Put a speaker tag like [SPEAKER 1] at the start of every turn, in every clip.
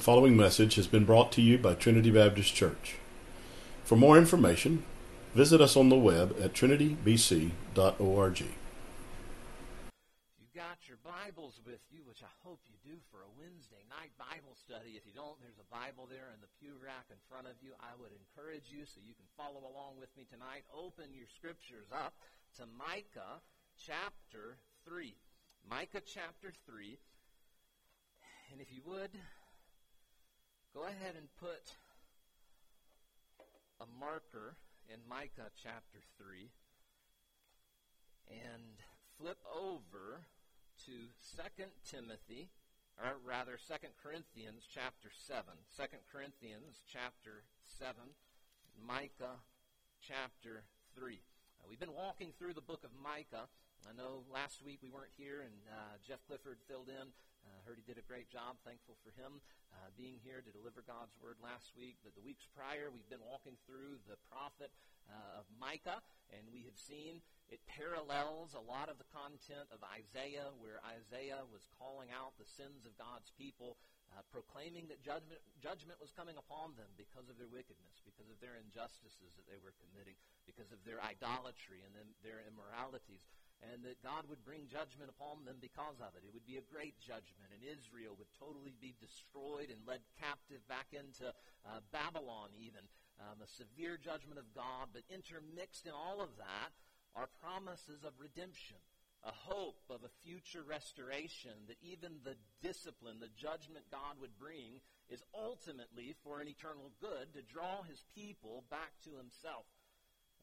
[SPEAKER 1] The following message has been brought to you by Trinity Baptist Church. For more information, visit us on the web at trinitybc.org.
[SPEAKER 2] You've got your Bibles with you, which I hope you do for a Wednesday night Bible study. If you don't, there's a Bible there in the pew rack in front of you. I would encourage you so you can follow along with me tonight. Open your scriptures up to Micah chapter 3. Micah chapter 3. And if you would, Go ahead and put a marker in Micah chapter 3 and flip over to 2 Timothy, or rather 2 Corinthians chapter 7. 2 Corinthians chapter 7, Micah chapter 3. Uh, we've been walking through the book of Micah. I know last week we weren't here and uh, Jeff Clifford filled in. Uh, heard he did a great job. Thankful for him uh, being here to deliver God's word last week. But the weeks prior, we've been walking through the prophet uh, of Micah, and we have seen it parallels a lot of the content of Isaiah, where Isaiah was calling out the sins of God's people, uh, proclaiming that judgment, judgment was coming upon them because of their wickedness, because of their injustices that they were committing, because of their idolatry and their immoralities and that God would bring judgment upon them because of it. It would be a great judgment, and Israel would totally be destroyed and led captive back into uh, Babylon, even. Um, a severe judgment of God, but intermixed in all of that are promises of redemption, a hope of a future restoration, that even the discipline, the judgment God would bring, is ultimately for an eternal good to draw his people back to himself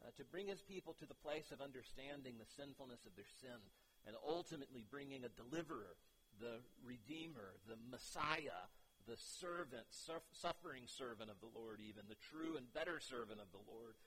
[SPEAKER 2] uh, to bring his people to the place of understanding the sinfulness of their sin and ultimately bringing a deliverer, the Redeemer, the Messiah, the servant, suffering servant of the Lord, even the true and better servant of the Lord.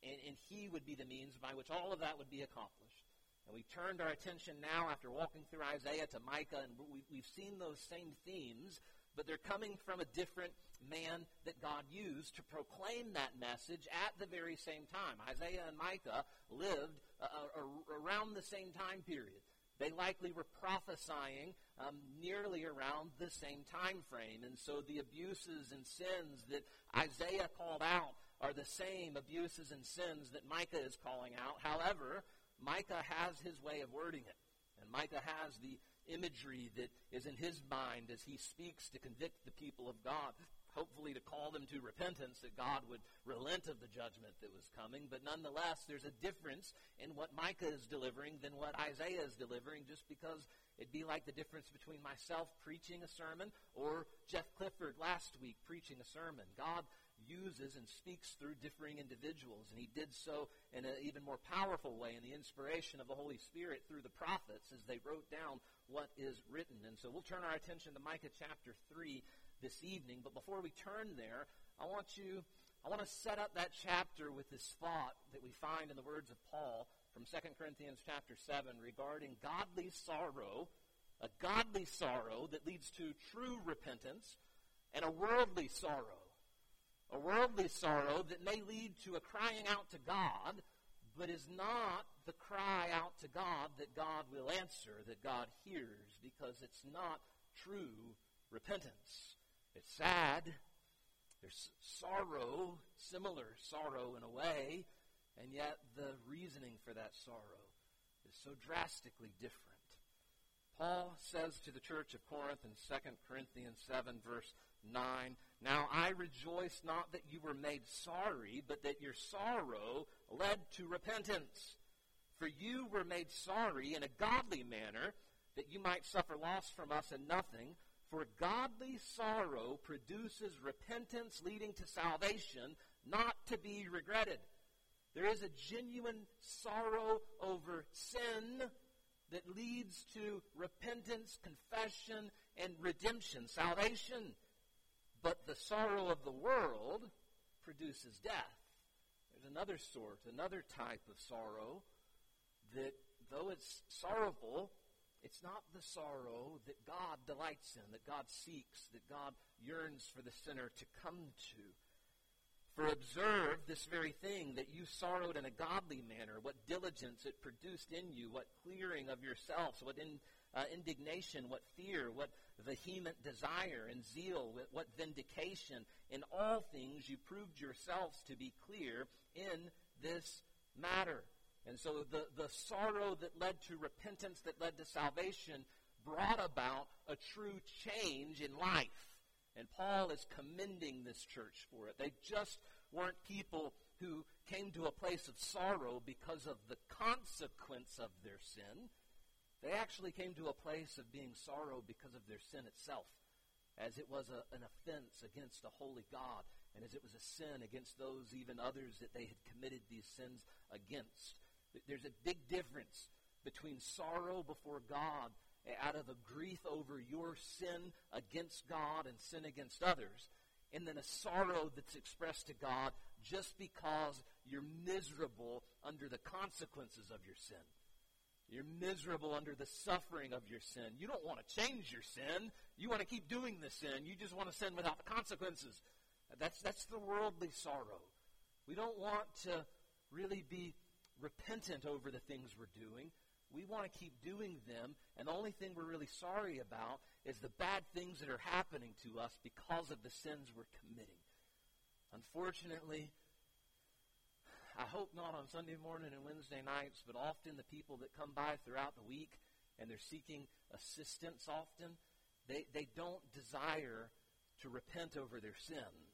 [SPEAKER 2] And, and he would be the means by which all of that would be accomplished. And we've turned our attention now, after walking through Isaiah, to Micah, and we, we've seen those same themes but they're coming from a different man that God used to proclaim that message at the very same time. Isaiah and Micah lived uh, uh, around the same time period. They likely were prophesying um, nearly around the same time frame. And so the abuses and sins that Isaiah called out are the same abuses and sins that Micah is calling out. However, Micah has his way of wording it. And Micah has the imagery that is in his mind as he speaks to convict the people of God, hopefully to call them to repentance, that God would relent of the judgment that was coming. But nonetheless, there's a difference in what Micah is delivering than what Isaiah is delivering, just because it'd be like the difference between myself preaching a sermon or Jeff Clifford last week preaching a sermon. God uses and speaks through differing individuals. And he did so in an even more powerful way in the inspiration of the Holy Spirit through the prophets as they wrote down what is written. And so we'll turn our attention to Micah chapter 3 this evening. But before we turn there, I want you, I want to set up that chapter with this thought that we find in the words of Paul from 2 Corinthians chapter 7 regarding godly sorrow, a godly sorrow that leads to true repentance, and a worldly sorrow a worldly sorrow that may lead to a crying out to God, but is not the cry out to God that God will answer, that God hears, because it's not true repentance. It's sad. There's sorrow, similar sorrow in a way, and yet the reasoning for that sorrow is so drastically different. Paul says to the church of Corinth in 2 Corinthians 7, verse 9, Now I rejoice not that you were made sorry, but that your sorrow led to repentance. For you were made sorry in a godly manner, that you might suffer loss from us in nothing. For godly sorrow produces repentance leading to salvation, not to be regretted. There is a genuine sorrow over sin that leads to repentance, confession, and redemption, salvation. But the sorrow of the world produces death. There's another sort, another type of sorrow that, though it's sorrowful, it's not the sorrow that God delights in, that God seeks, that God yearns for the sinner to come to. For observe this very thing, that you sorrowed in a godly manner, what diligence it produced in you, what clearing of yourselves, what in, uh, indignation, what fear, what vehement desire and zeal, what vindication. In all things you proved yourselves to be clear in this matter. And so the, the sorrow that led to repentance, that led to salvation, brought about a true change in life. And Paul is commending this church for it. They just weren't people who came to a place of sorrow because of the consequence of their sin. They actually came to a place of being sorrow because of their sin itself, as it was a, an offense against a holy God, and as it was a sin against those, even others, that they had committed these sins against. There's a big difference between sorrow before God out of a grief over your sin against God and sin against others, and then a sorrow that's expressed to God just because you're miserable under the consequences of your sin. You're miserable under the suffering of your sin. You don't want to change your sin. You want to keep doing the sin. You just want to sin without the consequences. That's, that's the worldly sorrow. We don't want to really be repentant over the things we're doing. We want to keep doing them, and the only thing we're really sorry about is the bad things that are happening to us because of the sins we're committing. Unfortunately, I hope not on Sunday morning and Wednesday nights, but often the people that come by throughout the week and they're seeking assistance often, they, they don't desire to repent over their sin.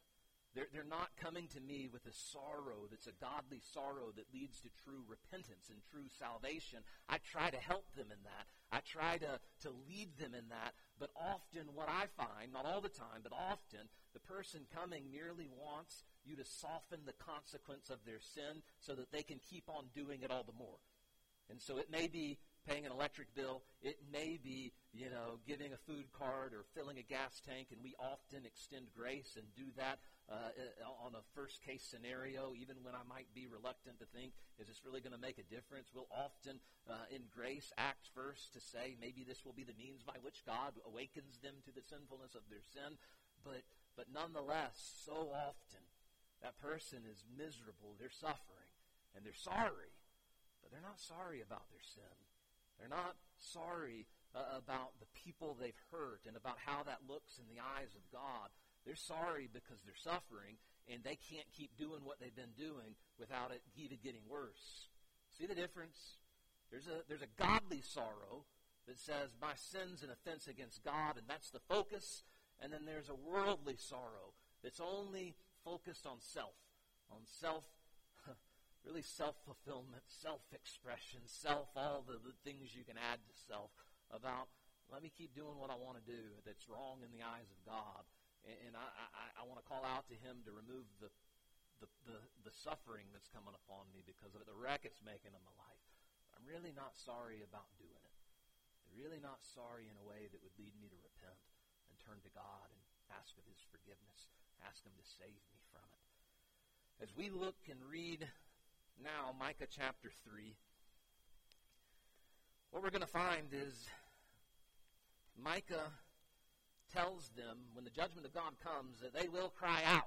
[SPEAKER 2] They're, they're not coming to me with a sorrow that's a godly sorrow that leads to true repentance and true salvation. I try to help them in that. I try to, to lead them in that. But often, what I find, not all the time, but often, the person coming merely wants you to soften the consequence of their sin so that they can keep on doing it all the more. And so it may be paying an electric bill. It may be, you know, giving a food card or filling a gas tank, and we often extend grace and do that uh, on a first case scenario, even when I might be reluctant to think, is this really going to make a difference? We'll often, uh, in grace, act first to say maybe this will be the means by which God awakens them to the sinfulness of their sin. But, but nonetheless, so often, that person is miserable, they're suffering, and they're sorry, but they're not sorry about their sin. They're not sorry uh, about the people they've hurt and about how that looks in the eyes of God. They're sorry because they're suffering and they can't keep doing what they've been doing without it even getting worse. See the difference? There's a, there's a godly sorrow that says, My sin's an offense against God, and that's the focus. And then there's a worldly sorrow that's only focused on self, on self really self fulfillment, self expression, self, all the, the things you can add to self about, let me keep doing what I want to do that's wrong in the eyes of God. And, and I, I, I want to call out to Him to remove the, the, the, the suffering that's coming upon me because of it, the wreck it's making in my life. I'm really not sorry about doing it. I'm really not sorry in a way that would lead me to repent and turn to God and ask of His forgiveness, ask Him to save me from it. As we look and read now Micah chapter 3. What we're going to find is Micah tells them when the judgment of God comes that they will cry out.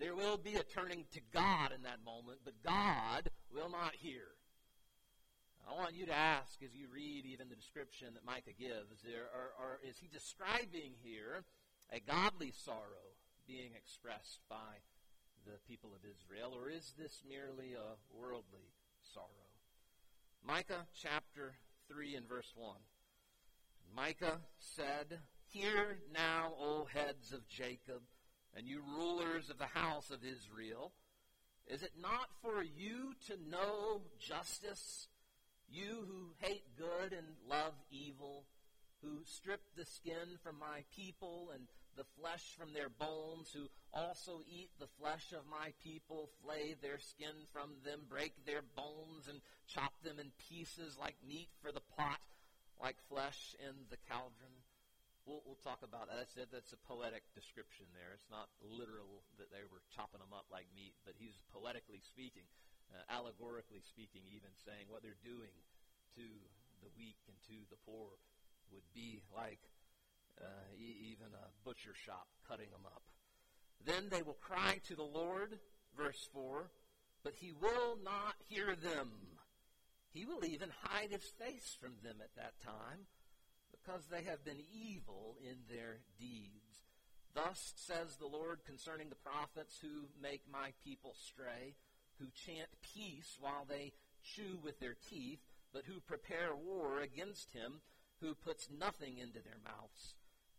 [SPEAKER 2] There will be a turning to God in that moment, but God will not hear. I want you to ask as you read even the description that Micah gives, there, or, is he describing here a godly sorrow being expressed by the people of Israel, or is this merely a worldly sorrow? Micah chapter 3 and verse 1. Micah said, Hear now, O heads of Jacob, and you rulers of the house of Israel. Is it not for you to know justice, you who hate good and love evil, who strip the skin from my people and the flesh from their bones, who also eat the flesh of my people, flay their skin from them, break their bones, and chop them in pieces like meat for the pot, like flesh in the cauldron. We'll, we'll talk about that. That's, that's a poetic description there. It's not literal that they were chopping them up like meat, but he's poetically speaking, uh, allegorically speaking, even saying what they're doing to the weak and to the poor would be like uh, even a butcher shop cutting them up. Then they will cry to the Lord, verse 4, but he will not hear them. He will even hide his face from them at that time, because they have been evil in their deeds. Thus says the Lord concerning the prophets who make my people stray, who chant peace while they chew with their teeth, but who prepare war against him who puts nothing into their mouths.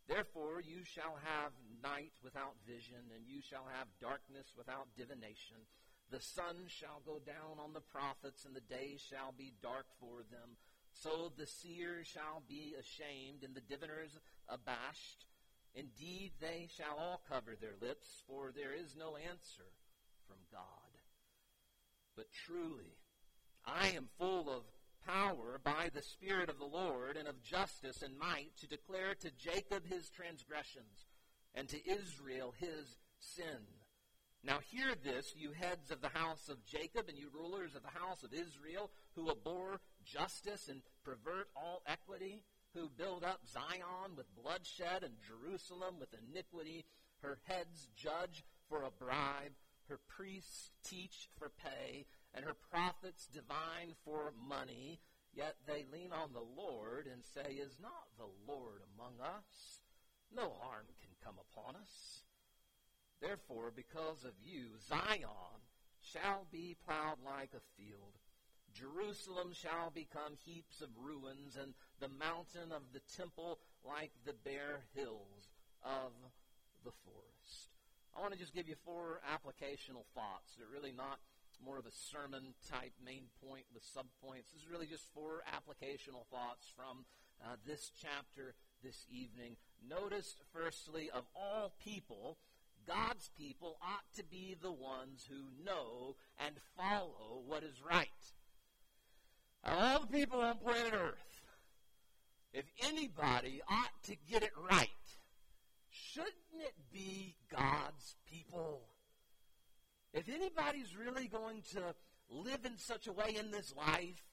[SPEAKER 2] Therefore you shall have night without vision, and you shall have darkness without divination. The sun shall go down on the prophets, and the day shall be dark for them. So the seers shall be ashamed, and the diviners abashed. Indeed, they shall all cover their lips, for there is no answer from God. But truly, I am full of power by the Spirit of the Lord and of justice and might to declare to Jacob his transgressions and to Israel his sin. Now hear this, you heads of the house of Jacob and you rulers of the house of Israel, who abhor justice and pervert all equity, who build up Zion with bloodshed and Jerusalem with iniquity. Her heads judge for a bribe, her priests teach for pay, and her prophets divine for money. Yet they lean on the Lord and say, Is not the Lord among us? No harm can come upon us. Therefore, because of you, Zion shall be plowed like a field. Jerusalem shall become heaps of ruins, and the mountain of the temple like the bare hills of the forest. I want to just give you four applicational thoughts. They're really not more of a sermon type main point with subpoints. This is really just four applicational thoughts from uh, this chapter this evening. Notice, firstly, of all people, God's people ought to be the ones who know and follow what is right. All the people on planet Earth, if anybody ought to get it right, shouldn't it be God's people? If anybody's really going to live in such a way in this life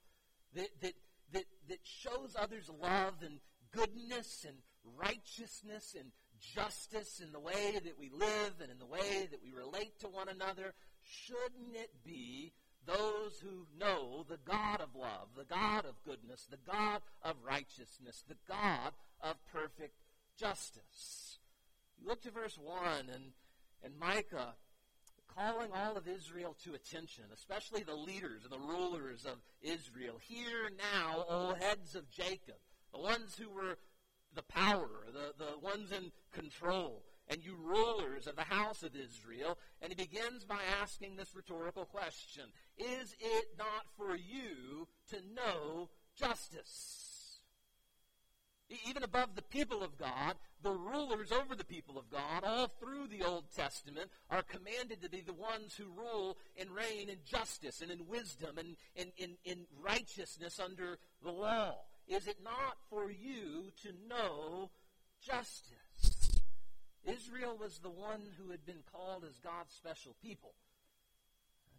[SPEAKER 2] that, that, that, that shows others love and goodness and righteousness and justice in the way that we live and in the way that we relate to one another, shouldn't it be those who know the God of love, the God of goodness, the God of righteousness, the God of perfect justice? You look to verse 1 and, and Micah calling all of Israel to attention, especially the leaders and the rulers of Israel. Hear now, O heads of Jacob, the ones who were the power, the, the ones in control, and you rulers of the house of Israel. And he begins by asking this rhetorical question Is it not for you to know justice? Even above the people of God, the rulers over the people of God, all through the Old Testament, are commanded to be the ones who rule and reign in justice and in wisdom and in, in, in righteousness under the law. Is it not for you to know justice? Israel was the one who had been called as God's special people.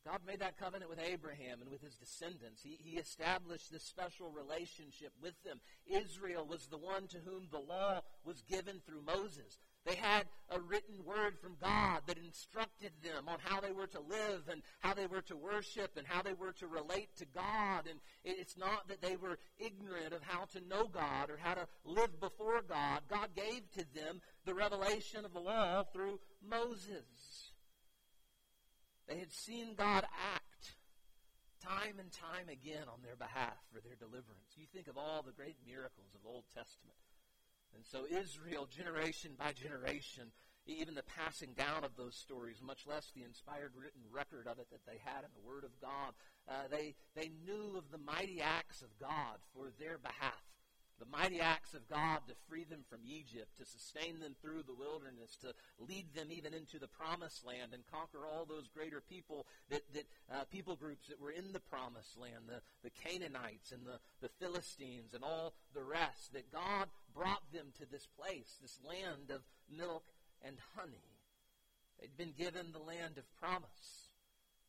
[SPEAKER 2] God made that covenant with Abraham and with his descendants. He, he established this special relationship with them. Israel was the one to whom the law was given through Moses. They had a written word from God that instructed them on how they were to live and how they were to worship and how they were to relate to God. And it's not that they were ignorant of how to know God or how to live before God. God gave to them the revelation of the law through Moses. They had seen God act time and time again on their behalf for their deliverance. You think of all the great miracles of the Old Testament. And so Israel, generation by generation, even the passing down of those stories, much less the inspired written record of it that they had in the Word of God, uh, they, they knew of the mighty acts of God for their behalf the mighty acts of God to free them from Egypt, to sustain them through the wilderness, to lead them even into the promised land and conquer all those greater people that, that uh, people groups that were in the promised land, the, the Canaanites and the, the Philistines and all the rest, that God brought them to this place, this land of milk and honey. They'd been given the land of promise.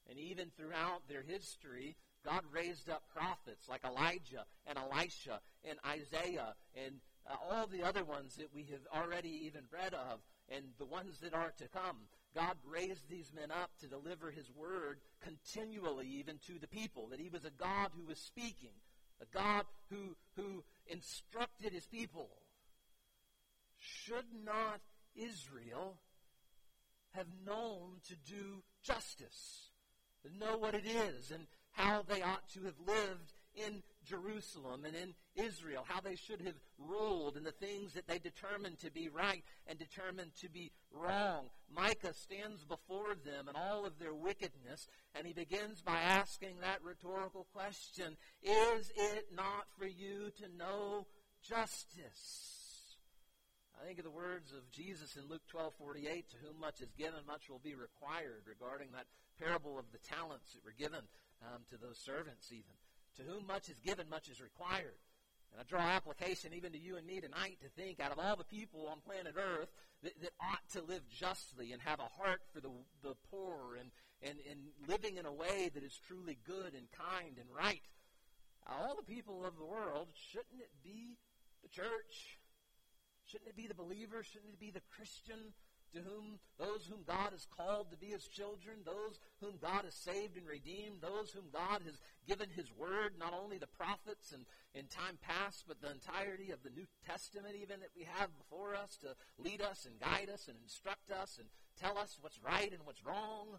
[SPEAKER 2] And even throughout their history, God raised up prophets like Elijah and Elisha and Isaiah and uh, all the other ones that we have already even read of and the ones that are to come. God raised these men up to deliver his word continually even to the people, that he was a God who was speaking, a God who, who instructed his people. Should not Israel have known to do justice, to know what it is and how they ought to have lived in Jerusalem and in Israel, how they should have ruled and the things that they determined to be right and determined to be wrong. Micah stands before them and all of their wickedness, and he begins by asking that rhetorical question Is it not for you to know justice? I think of the words of Jesus in Luke 12:48, to whom much is given, much will be required, regarding that parable of the talents that were given um, to those servants even. To whom much is given, much is required. And I draw application even to you and me tonight to think out of all the people on planet Earth that, that ought to live justly and have a heart for the, the poor and, and, and living in a way that is truly good and kind and right. All the people of the world, shouldn't it be the church? Shouldn't it be the believer? Shouldn't it be the Christian to whom those whom God has called to be his children, those whom God has saved and redeemed, those whom God has given his word, not only the prophets and in time past, but the entirety of the New Testament even that we have before us to lead us and guide us and instruct us and tell us what's right and what's wrong.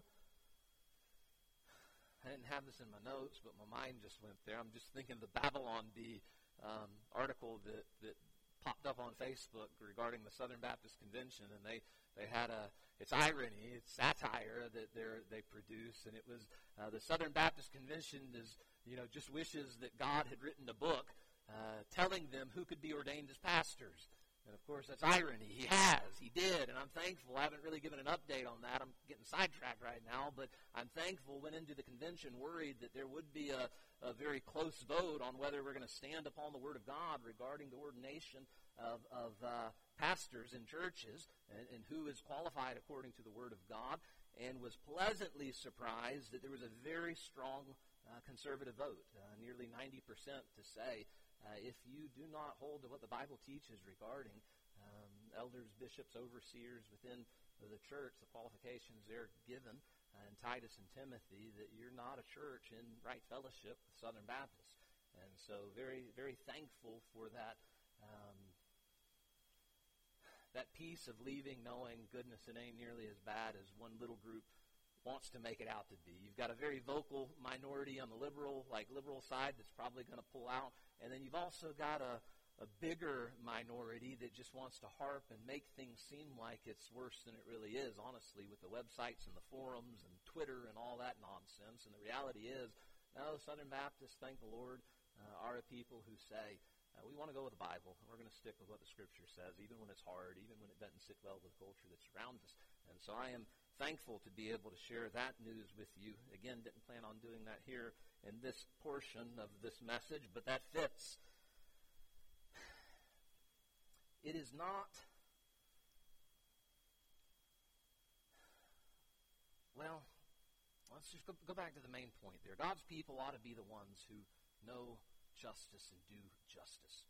[SPEAKER 2] I didn't have this in my notes, but my mind just went there. I'm just thinking of the Babylon Bee um, article that, that popped up on Facebook regarding the Southern Baptist Convention, and they they had a it's irony, it's satire that they they produce, and it was uh, the Southern Baptist Convention is you know just wishes that God had written a book uh, telling them who could be ordained as pastors. And of course, that's irony. He has. He did. And I'm thankful. I haven't really given an update on that. I'm getting sidetracked right now. But I'm thankful. Went into the convention worried that there would be a, a very close vote on whether we're going to stand upon the Word of God regarding the ordination of, of uh, pastors in churches and, and who is qualified according to the Word of God. And was pleasantly surprised that there was a very strong uh, conservative vote, uh, nearly 90% to say uh, if you do not hold to what the Bible teaches regarding um, elders, bishops, overseers within the church, the qualifications they're given uh, in Titus and Timothy, that you're not a church in right fellowship with Southern Baptists. And so, very, very thankful for that. Um, that piece of leaving knowing goodness it ain't nearly as bad as one little group wants to make it out to be. You've got a very vocal minority on the liberal, like liberal side that's probably going to pull out. And then you've also got a, a bigger minority that just wants to harp and make things seem like it's worse than it really is, honestly, with the websites and the forums and Twitter and all that nonsense. And the reality is, no, Southern Baptists, thank the Lord, uh, are a people who say, uh, we want to go with the Bible, and we're going to stick with what the Scripture says, even when it's hard, even when it doesn't sit well with the culture that surrounds us. And so I am thankful to be able to share that news with you. Again, didn't plan on doing that here in this portion of this message, but that fits. It is not, well, let's just go, go back to the main point there. God's people ought to be the ones who know justice and do justice.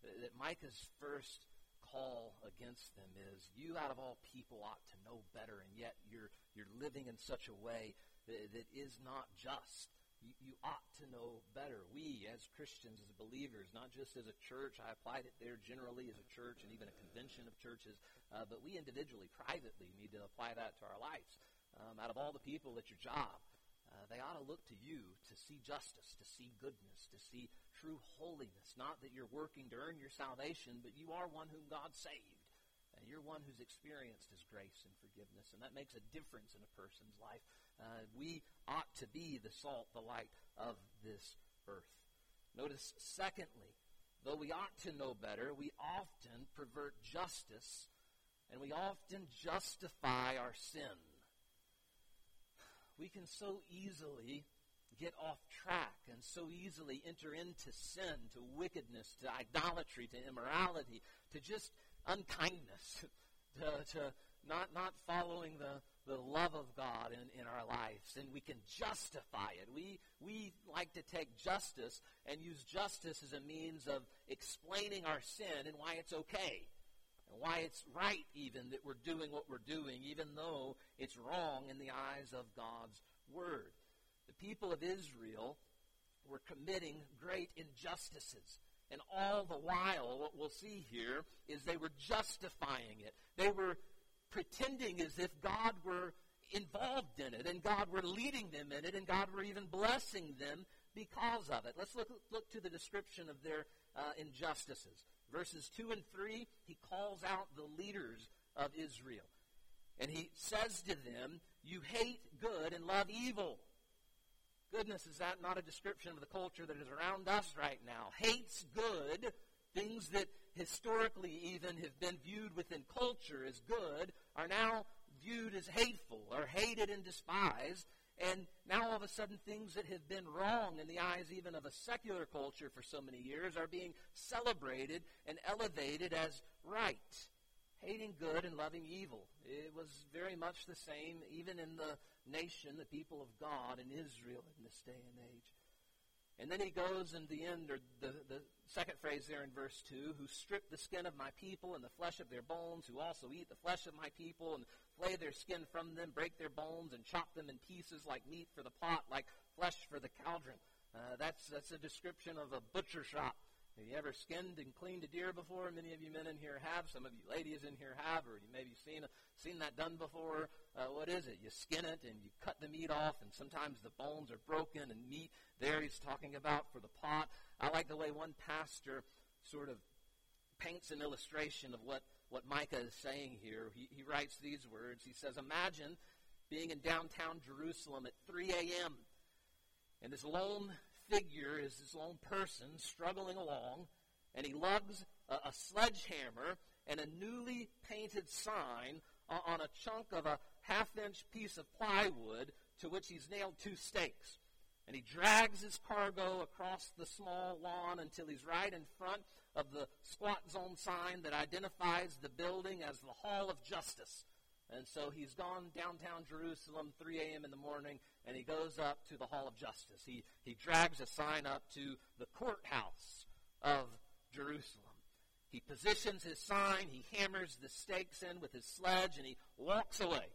[SPEAKER 2] That Micah's first call against them is you out of all people ought to know better and yet you're you're living in such a way that, that is not just. You, ought to know better. We as christians as believers not just as a church i applied it there generally as a church and even a convention of churches uh, but we individually privately need to apply that to our lives. Um, out of all the people at your job they ought to look to you to see justice, to see goodness, to see true holiness. Not that you're working to earn your salvation, but you are one whom God saved. And you're one who's experienced his grace and forgiveness. And that makes a difference in a person's life. Uh, we ought to be the salt, the light of this earth. Notice, secondly, though we ought to know better, we often pervert justice and we often justify our sin we can so easily get off track and so easily enter into sin, to wickedness, to idolatry, to immorality, to just unkindness, to, to not, not following the, the love of God in, in our lives, and we can justify it. We, we like to take justice and use justice as a means of explaining our sin and why it's okay, and why it's right even that we're doing what we're doing, even though it's wrong in the eyes of God's Word. The people of Israel were committing great injustices. And all the while, what we'll see here is they were justifying it. They were pretending as if God were involved in it and God were leading them in it and God were even blessing them because of it. Let's look, look to the description of their uh, injustices. Verses 2 and 3, he calls out the leaders of Israel. And he says to them, You hate good and love evil. Goodness, is that not a description of the culture that is around us right now? Hates good, things that historically even have been viewed within culture as good, are now viewed as hateful or hated and despised. And now all of a sudden, things that have been wrong in the eyes even of a secular culture for so many years are being celebrated and elevated as right. Hating good and loving evil. It was very much the same even in the nation, the people of God in Israel in this day and age. And then he goes in the end, or the, the second phrase there in verse 2, who strip the skin of my people and the flesh of their bones, who also eat the flesh of my people and flay their skin from them, break their bones and chop them in pieces like meat for the pot, like flesh for the cauldron. Uh, that's, that's a description of a butcher shop. Have you ever skinned and cleaned a deer before? Many of you men in here have. Some of you ladies in here have, or you maybe seen seen that done before. Uh, what is it? You skin it and you cut the meat off, and sometimes the bones are broken and meat. There he's talking about for the pot. I like the way one pastor sort of paints an illustration of what what Micah is saying here. He, he writes these words. He says, "Imagine being in downtown Jerusalem at 3 a.m. and this lone figure is this lone person struggling along, and he lugs a, a sledgehammer and a newly painted sign on a chunk of a half inch piece of plywood to which he's nailed two stakes. And he drags his cargo across the small lawn until he's right in front of the squat zone sign that identifies the building as the Hall of Justice. And so he's gone downtown Jerusalem, 3 a.m. in the morning, and he goes up to the Hall of Justice. He, he drags a sign up to the courthouse of Jerusalem. He positions his sign, he hammers the stakes in with his sledge, and he walks away.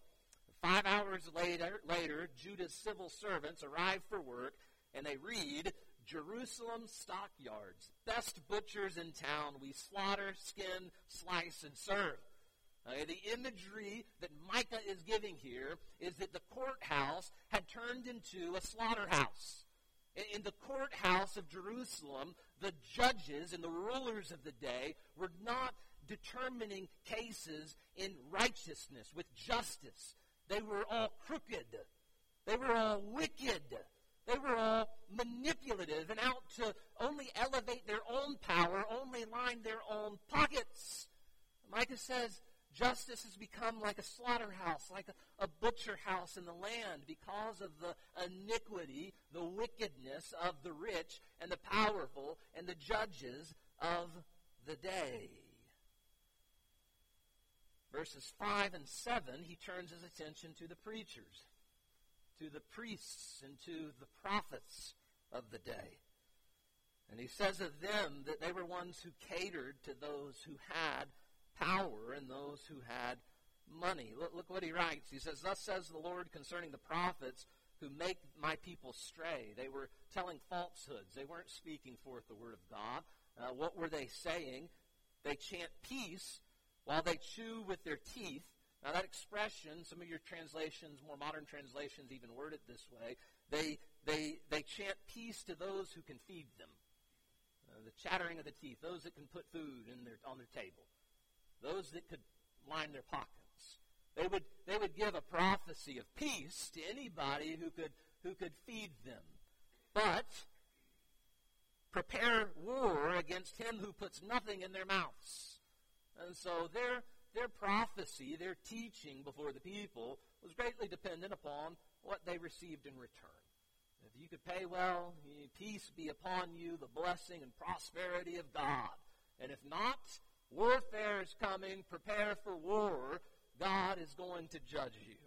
[SPEAKER 2] Five hours later, later Judah's civil servants arrive for work, and they read, Jerusalem stockyards, best butchers in town, we slaughter, skin, slice, and serve. Okay, the imagery that Micah is giving here is that the courthouse had turned into a slaughterhouse. In the courthouse of Jerusalem, the judges and the rulers of the day were not determining cases in righteousness, with justice. They were all crooked. They were all wicked. They were all manipulative and out to only elevate their own power, only line their own pockets. Micah says, Justice has become like a slaughterhouse, like a, butcher house in the land because of the iniquity, the wickedness of the rich and the powerful and the judges of the day. Verses 5 and 7, he turns his attention to the preachers, to the priests, and to the prophets of the day. And he says of them that they were ones who catered to those who had power and those who had money. Look, look what he writes. He says, Thus says the Lord concerning the prophets who make my people stray. They were telling falsehoods. They weren't speaking forth the word of God. Uh, what were they saying? They chant peace while they chew with their teeth. Now, that expression, some of your translations, more modern translations, even word it this way. They, they, they chant peace to those who can feed them. Uh, the chattering of the teeth, those that can put food in their, on their table those that could line their pockets. They would, they would give a prophecy of peace to anybody who could, who could feed them. But prepare war against him who puts nothing in their mouths. And so their, their prophecy, their teaching before the people was greatly dependent upon what they received in return. If you could pay well, peace be upon you, the blessing and prosperity of God. And if not, Warfare is coming. Prepare for war. God is going to judge you.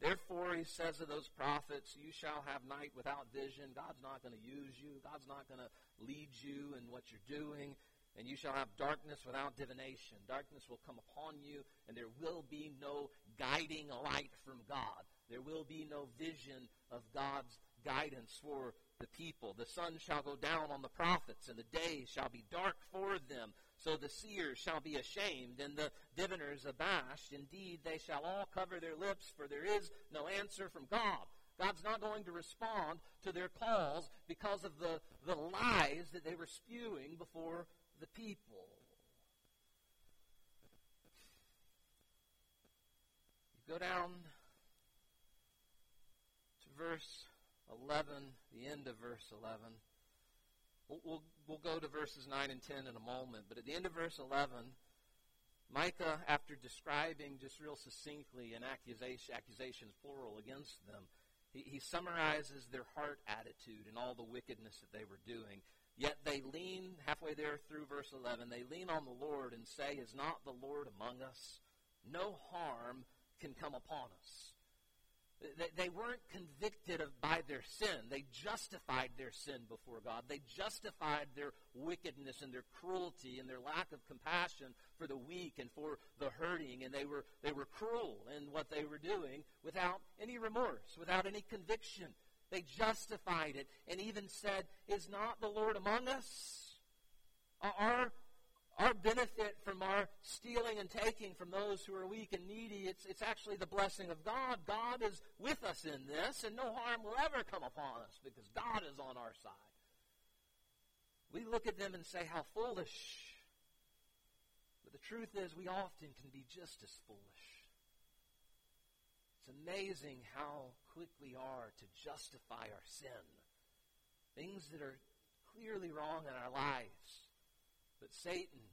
[SPEAKER 2] Therefore, he says to those prophets, You shall have night without vision. God's not going to use you. God's not going to lead you in what you're doing. And you shall have darkness without divination. Darkness will come upon you, and there will be no guiding light from God. There will be no vision of God's guidance for the people. The sun shall go down on the prophets, and the day shall be dark for them. So the seers shall be ashamed, and the diviners abashed. Indeed, they shall all cover their lips, for there is no answer from God. God's not going to respond to their calls because of the, the lies that they were spewing before the people. You go down to verse 11, the end of verse 11. We'll, we'll, go to verses 9 and 10 in a moment, but at the end of verse 11, Micah, after describing just real succinctly an accusation, accusations plural against them, he, he summarizes their heart attitude and all the wickedness that they were doing. Yet they lean, halfway there through verse 11, they lean on the Lord and say, Is not the Lord among us? No harm can come upon us. They weren't convicted of by their sin. They justified their sin before God. They justified their wickedness and their cruelty and their lack of compassion for the weak and for the hurting. And they were, they were cruel in what they were doing without any remorse, without any conviction. They justified it and even said, Is not the Lord among us? Our our benefit from our stealing and taking from those who are weak and needy, it's, it's actually the blessing of God. God is with us in this, and no harm will ever come upon us because God is on our side. We look at them and say, How foolish. But the truth is, we often can be just as foolish. It's amazing how quick we are to justify our sin. Things that are clearly wrong in our lives but Satan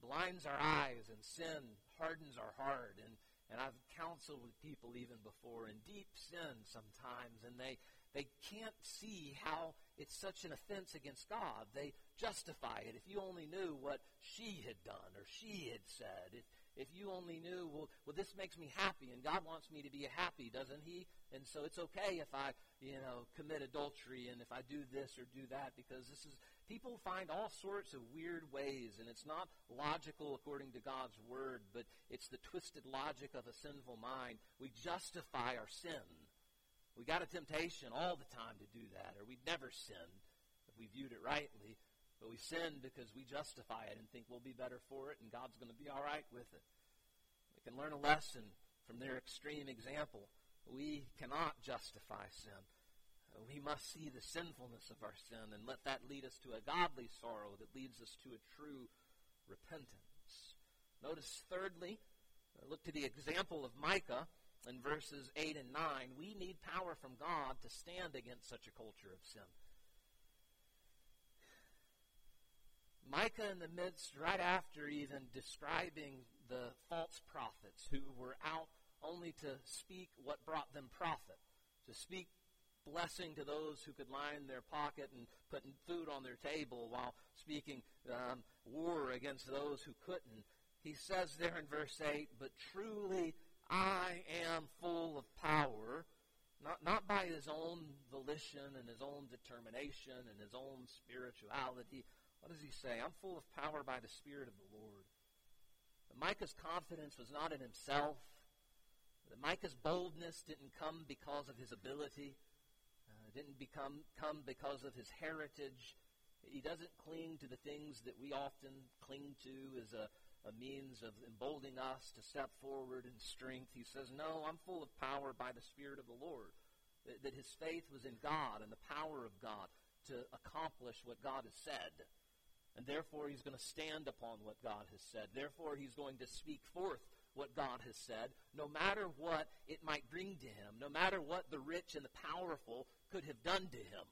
[SPEAKER 2] blinds our eyes and sin hardens our heart. And, and I've counseled with people even before in deep sin sometimes, and they, they can't see how it's such an offense against God. They justify it. If you only knew what she had done or she had said, if, if you only knew, well, well, this makes me happy, and God wants me to be happy, doesn't He? And so it's okay if I, you know, commit adultery and if I do this or do that because this is people find all sorts of weird ways, and it's not logical according to God's word, but it's the twisted logic of a sinful mind. We justify our sin. We got a temptation all the time to do that, or we'd never sin if we viewed it rightly. But we sin because we justify it and think we'll be better for it, and God's going to be all right with it. We can learn a lesson from their extreme example. We cannot justify sin. We must see the sinfulness of our sin and let that lead us to a godly sorrow that leads us to a true repentance. Notice, thirdly, uh, look to the example of Micah in verses 8 and 9. We need power from God to stand against such a culture of sin. Micah, in the midst, right after even describing the false prophets who were out only to speak what brought them profit, to speak blessing to those who could line their pocket and putting food on their table while speaking um, war against those who couldn't. He says there in verse 8, But truly I am full of power, not, not by his own volition and his own determination and his own spirituality. What does he say? I'm full of power by the Spirit of the Lord. But Micah's confidence was not in himself. That Micah's boldness didn't come because of his ability didn't become come because of his heritage. He doesn't cling to the things that we often cling to as a, a means of emboldening us to step forward in strength. He says, No, I'm full of power by the Spirit of the Lord. That, that his faith was in God and the power of God to accomplish what God has said. And therefore, he's going to stand upon what God has said. Therefore, he's going to speak forth what God has said, no matter what it might bring to him, no matter what the rich and the powerful could have done to him,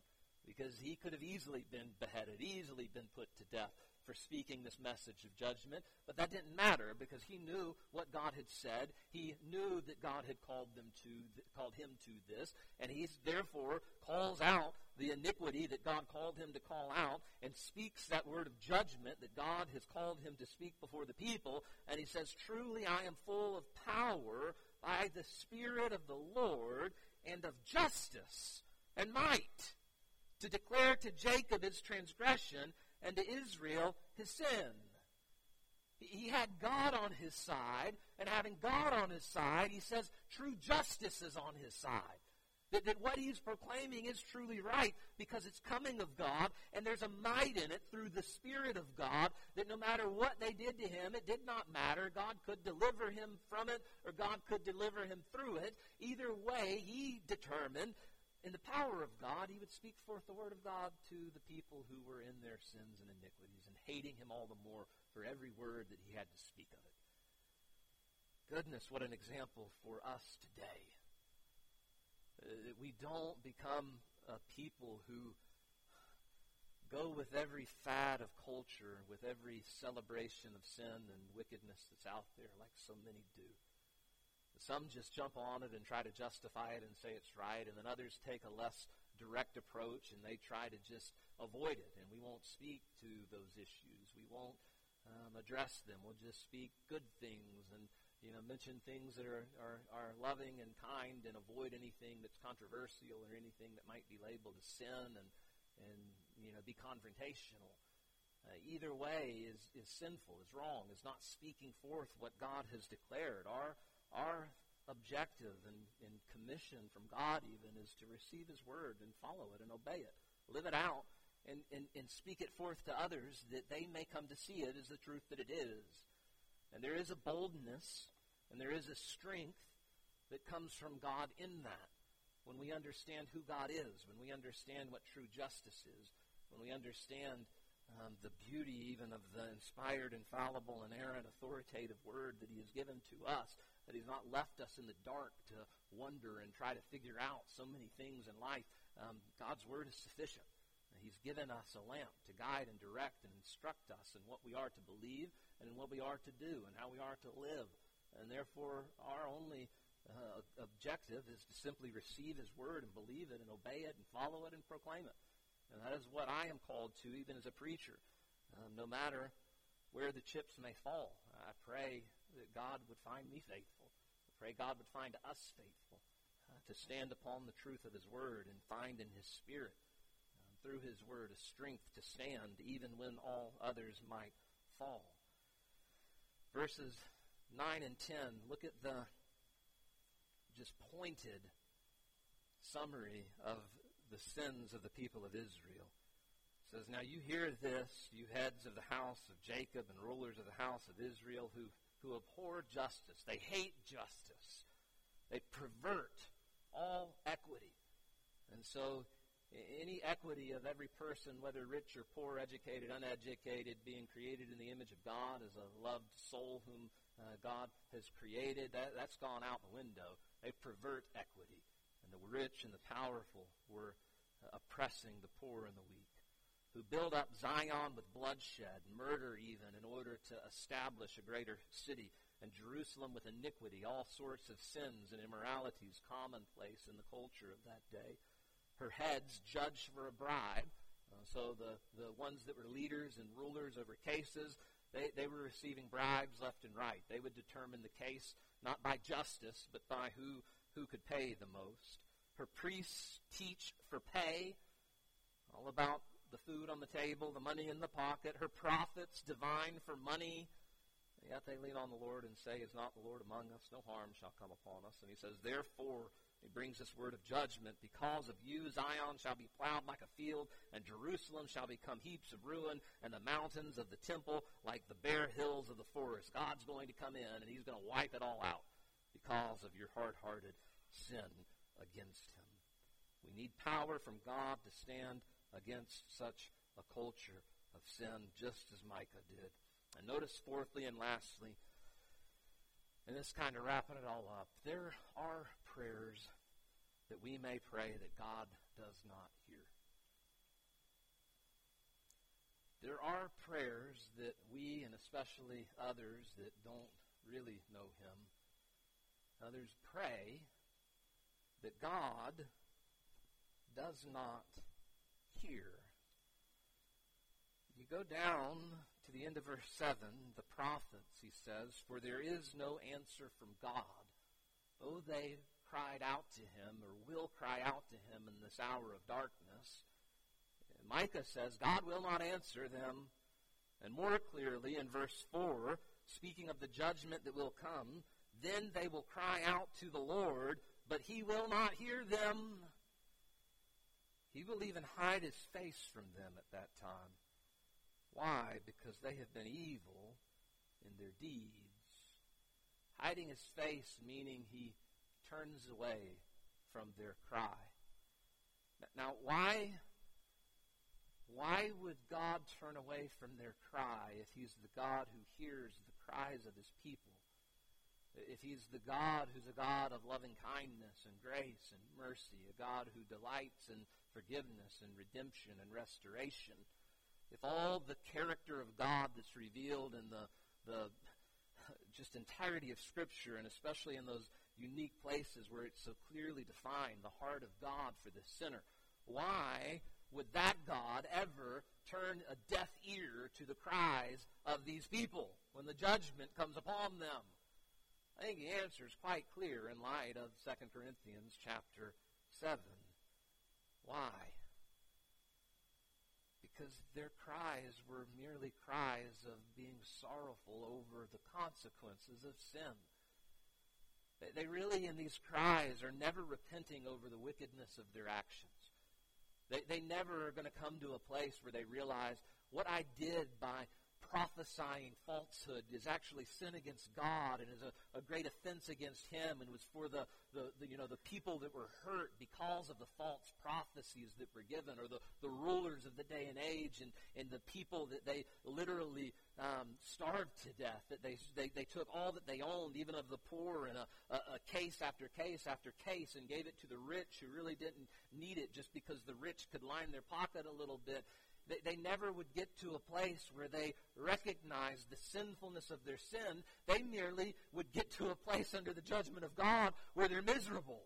[SPEAKER 2] because he could have easily been beheaded, easily been put to death for speaking this message of judgment, but that didn't matter because he knew what God had said. He knew that God had called them to called him to this, and he therefore calls out the iniquity that God called him to call out and speaks that word of judgment that God has called him to speak before the people. And he says, Truly I am full of power by the Spirit of the Lord and of justice and might, to declare to Jacob his transgression and to Israel his sin. He had God on his side, and having God on his side, he says true justice is on his side. That, that what he's proclaiming is truly right because it's coming of God, and there's a might in it through the Spirit of God that no matter what they did to him, it did not matter. God could deliver him from it, or God could deliver him through it. Either way, he determined in the power of God, he would speak forth the word of God to the people who were in their sins and iniquities and hating him all the more for every word that he had to speak of it. Goodness, what an example for us today uh, that we don't become a people who go with every fad of culture, with every celebration of sin and wickedness that's out there, like so many do. Some just jump on it and try to justify it and say it's right, and then others take a less direct approach and they try to just avoid it, and we won't speak to those issues. We won't um, address them. We'll just speak good things and you know, mention things that are, are, are loving and kind and avoid anything that's controversial or anything that might be labeled as sin and, and you know, be confrontational. Uh, either way is, is sinful, is wrong, is not speaking forth what God has declared. Our, our objective and, and commission from God even is to receive His word and follow it and obey it. Live it out and, and, and speak it forth to others that they may come to see it as the truth that it is. And there is a boldness and there is a strength that comes from God in that. When we understand who God is, when we understand what true justice is, when we understand um, the beauty even of the inspired, infallible, inerrant, authoritative word that He has given to us, that He's not left us in the dark to wonder and try to figure out so many things in life. Um, God's word is sufficient. He's given us a lamp to guide and direct and instruct us in what we are to believe and in what we are to do and how we are to live. And therefore, our only uh, objective is to simply receive His Word and believe it and obey it and follow it and proclaim it. And that is what I am called to, even as a preacher. Um, no matter where the chips may fall, I pray that God would find me faithful. I pray God would find us faithful uh, to stand upon the truth of His Word and find in His Spirit through his word a strength to stand even when all others might fall. Verses 9 and 10, look at the just pointed summary of the sins of the people of Israel. It says, Now you hear this, you heads of the house of Jacob and rulers of the house of Israel who, who abhor justice. They hate justice. They pervert all equity. And so any equity of every person, whether rich or poor, educated, uneducated, being created in the image of God as a loved soul whom uh, God has created, that, that's gone out the window. They pervert equity. And the rich and the powerful were uh, oppressing the poor and the weak. Who build up Zion with bloodshed, murder even, in order to establish a greater city, and Jerusalem with iniquity, all sorts of sins and immoralities commonplace in the culture of that day her heads judged for a bribe. Uh, so the, the ones that were leaders and rulers over cases, they, they were receiving bribes left and right. They would determine the case not by justice, but by who, who could pay the most. Her priests teach for pay, all about the food on the table, the money in the pocket. Her prophets divine for money. Yet they lean on the Lord and say, Is not the Lord among us? No harm shall come upon us. And he says, Therefore, he brings this word of judgment. Because of you, Zion shall be plowed like a field, and Jerusalem shall become heaps of ruin, and the mountains of the temple like the bare hills of the forest. God's going to come in, and he's going to wipe it all out because of your hard-hearted sin against him. We need power from God to stand against such a culture of sin, just as Micah did. And notice, fourthly and lastly, and this kind of wrapping it all up, there are prayers that we may pray that God does not hear. There are prayers that we, and especially others that don't really know Him, others pray that God does not hear. You go down to the end of verse 7, the prophets, he says, For there is no answer from God Oh, they cried out to him, or will cry out to him in this hour of darkness. Micah says God will not answer them. And more clearly in verse 4, speaking of the judgment that will come, then they will cry out to the Lord, but he will not hear them. He will even hide his face from them at that time. Why? Because they have been evil in their deeds. Hiding his face, meaning he turns away from their cry. Now, why, why would God turn away from their cry if he's the God who hears the cries of his people? If he's the God who's a God of loving kindness and grace and mercy, a God who delights in forgiveness and redemption and restoration, if all the character of God that's revealed in the, the just entirety of Scripture, and especially in those unique places where it's so clearly defined, the heart of God for the sinner, why would that God ever turn a deaf ear to the cries of these people when the judgment comes upon them? I think the answer is quite clear in light of 2 Corinthians chapter 7. Why? Because their cries were merely cries of being sorrowful over the consequences of sin. They really, in these cries, are never repenting over the wickedness of their actions. They, they never are going to come to a place where they realize what I did by prophesying falsehood is actually sin against God and is a, a great offense against Him and was for the, the, the, you know, the people that were hurt because of the false prophecies that were given or the, the rulers of the day and age and, and the people that they literally um, starved to death, that they, they, they took all that they owned, even of the poor, in a, a, a case after case after case and gave it to the rich who really didn't need it just because the rich could line their pocket a little bit they, never would get to a place where they recognized the sinfulness of their sin. They merely would get to a place under the judgment of God where they're miserable.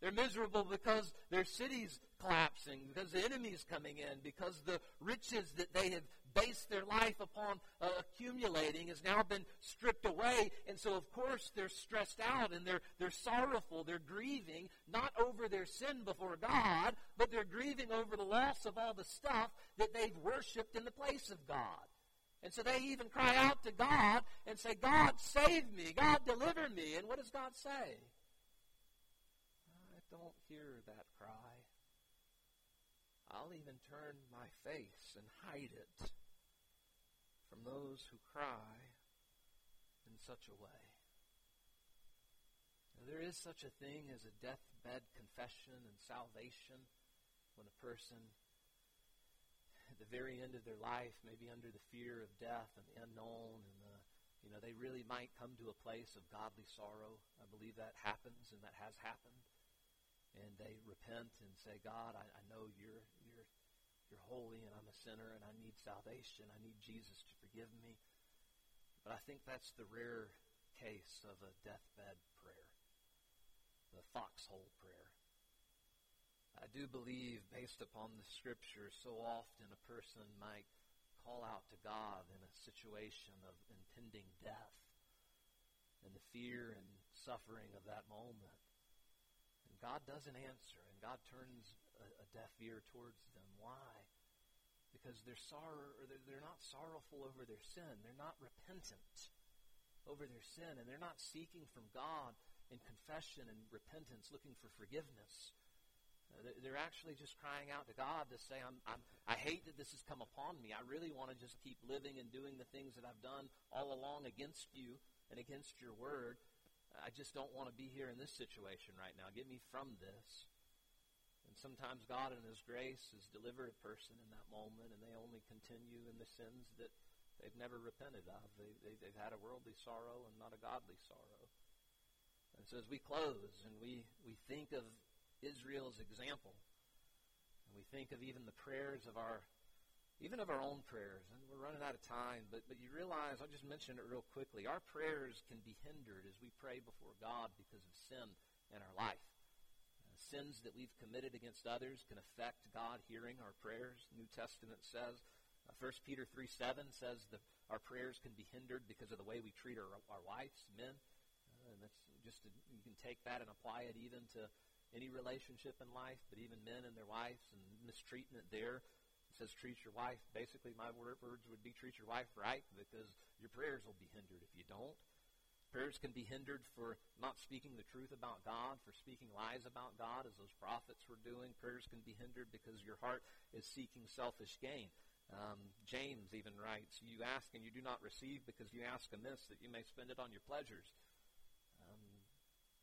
[SPEAKER 2] They're miserable because their city's collapsing, because the enemy's coming in, because the riches that they have based their life upon uh, accumulating has now been stripped away. And so, of course, they're stressed out and they're, they're sorrowful. They're grieving, not over their sin before God, but they're grieving over the loss of all the stuff that they've worshiped in the place of God. And so they even cry out to God and say, God, save me. God, deliver me. And what does God say? I don't hear that cry. I'll even turn my face and hide it those who cry in such a way. Now, there is such a thing as a deathbed confession and salvation when a person, at the very end of their life, maybe under the fear of death and the unknown, and the, you know, they really might come to a place of godly sorrow. I believe that happens, and that has happened. And they repent and say, God, I, I know you're you're holy and I'm a sinner and I need salvation. I need Jesus to forgive me. But I think that's the rare case of a deathbed prayer, the foxhole prayer. I do believe, based upon the scripture, so often a person might call out to God in a situation of impending death and the fear and suffering of that moment. And God doesn't answer, and God turns a, a deaf ear towards them. Why? Because they're sorrow or they're, not sorrowful over their sin. They're not repentant over their sin, and they're not seeking from God in confession and repentance, looking for forgiveness. Uh, they're actually just crying out to God to say, I'm, I'm, I hate that this has come upon me. I really want to just keep living and doing the things that I've done all along against you and against your word. I just don't want to be here in this situation right now. Get me from this. And sometimes God in His grace has delivered a person in that moment, and they only continue in the sins that they've never repented of. They, they, they've had a worldly sorrow and not a godly sorrow. And so as we close and we, we think of Israel's example, and we think of even the prayers of our even of our own prayers, and we're running out of time, but, but you realize, I'll just mention it real quickly, our prayers can be hindered as we pray before God because of sin in our life sins that we've committed against others can affect God hearing our prayers. New Testament says, uh, 1 Peter 3 7 says that our prayers can be hindered because of the way we treat our, our wives, men. Uh, and that's just a, you can take that and apply it even to any relationship in life, but even men and their wives and mistreatment there. It says treat your wife. Basically, my words would be treat your wife right because your prayers will be hindered if you don't. Prayers can be hindered for not speaking the truth about God, for speaking lies about God, as those prophets were doing. Prayers can be hindered because your heart is seeking selfish gain. Um, James even writes, You ask and you do not receive because you ask amiss that you may spend it on your pleasures. Um,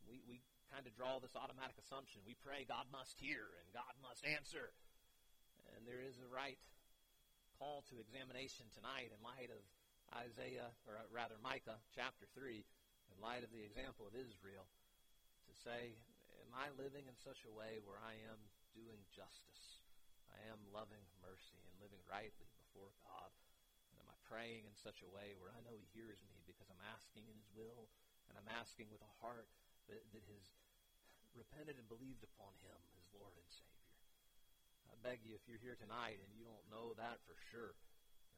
[SPEAKER 2] we, we kind of draw this automatic assumption. We pray God must hear and God must answer. And there is a right call to examination tonight in light of Isaiah, or rather Micah chapter 3 in light of the example of Israel, to say, Am I living in such a way where I am doing justice? I am loving mercy and living rightly before God? And am I praying in such a way where I know He hears me because I'm asking in His will and I'm asking with a heart that, that has repented and believed upon Him as Lord and Savior? I beg you, if you're here tonight and you don't know that for sure,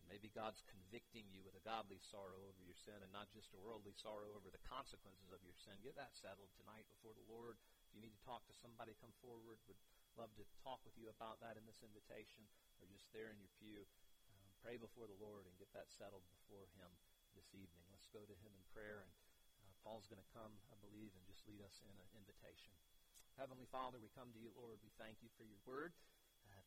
[SPEAKER 2] Maybe God's convicting you with a godly sorrow over your sin and not just a worldly sorrow over the consequences of your sin. Get that settled tonight before the Lord. If you need to talk to somebody, come forward. Would love to talk with you about that in this invitation or just there in your pew. Um, pray before the Lord and get that settled before Him this evening. Let's go to Him in prayer. And uh, Paul's going to come, I believe, and just lead us in an invitation. Heavenly Father, we come to you, Lord. We thank you for your word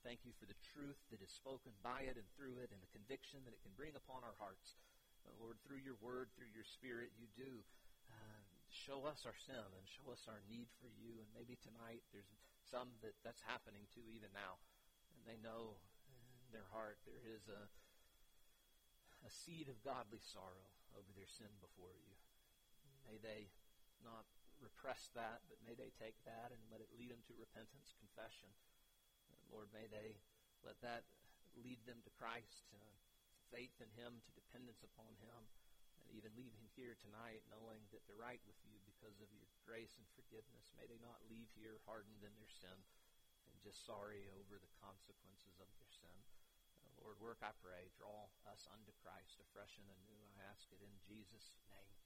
[SPEAKER 2] thank you for the truth that is spoken by it and through it and the conviction that it can bring upon our hearts. Uh, Lord, through your word, through your spirit, you do uh, show us our sin and show us our need for you. And maybe tonight there's some that that's happening to even now. And they know in their heart there is a, a seed of godly sorrow over their sin before you. May they not repress that, but may they take that and let it lead them to repentance, confession, Lord, may they let that lead them to Christ, uh, faith in Him, to dependence upon Him, and even leaving here tonight knowing that they're right with you because of your grace and forgiveness. May they not leave here hardened in their sin and just sorry over the consequences of their sin. Uh, Lord, work, I pray. Draw us unto Christ afresh and anew. I ask it in Jesus' name.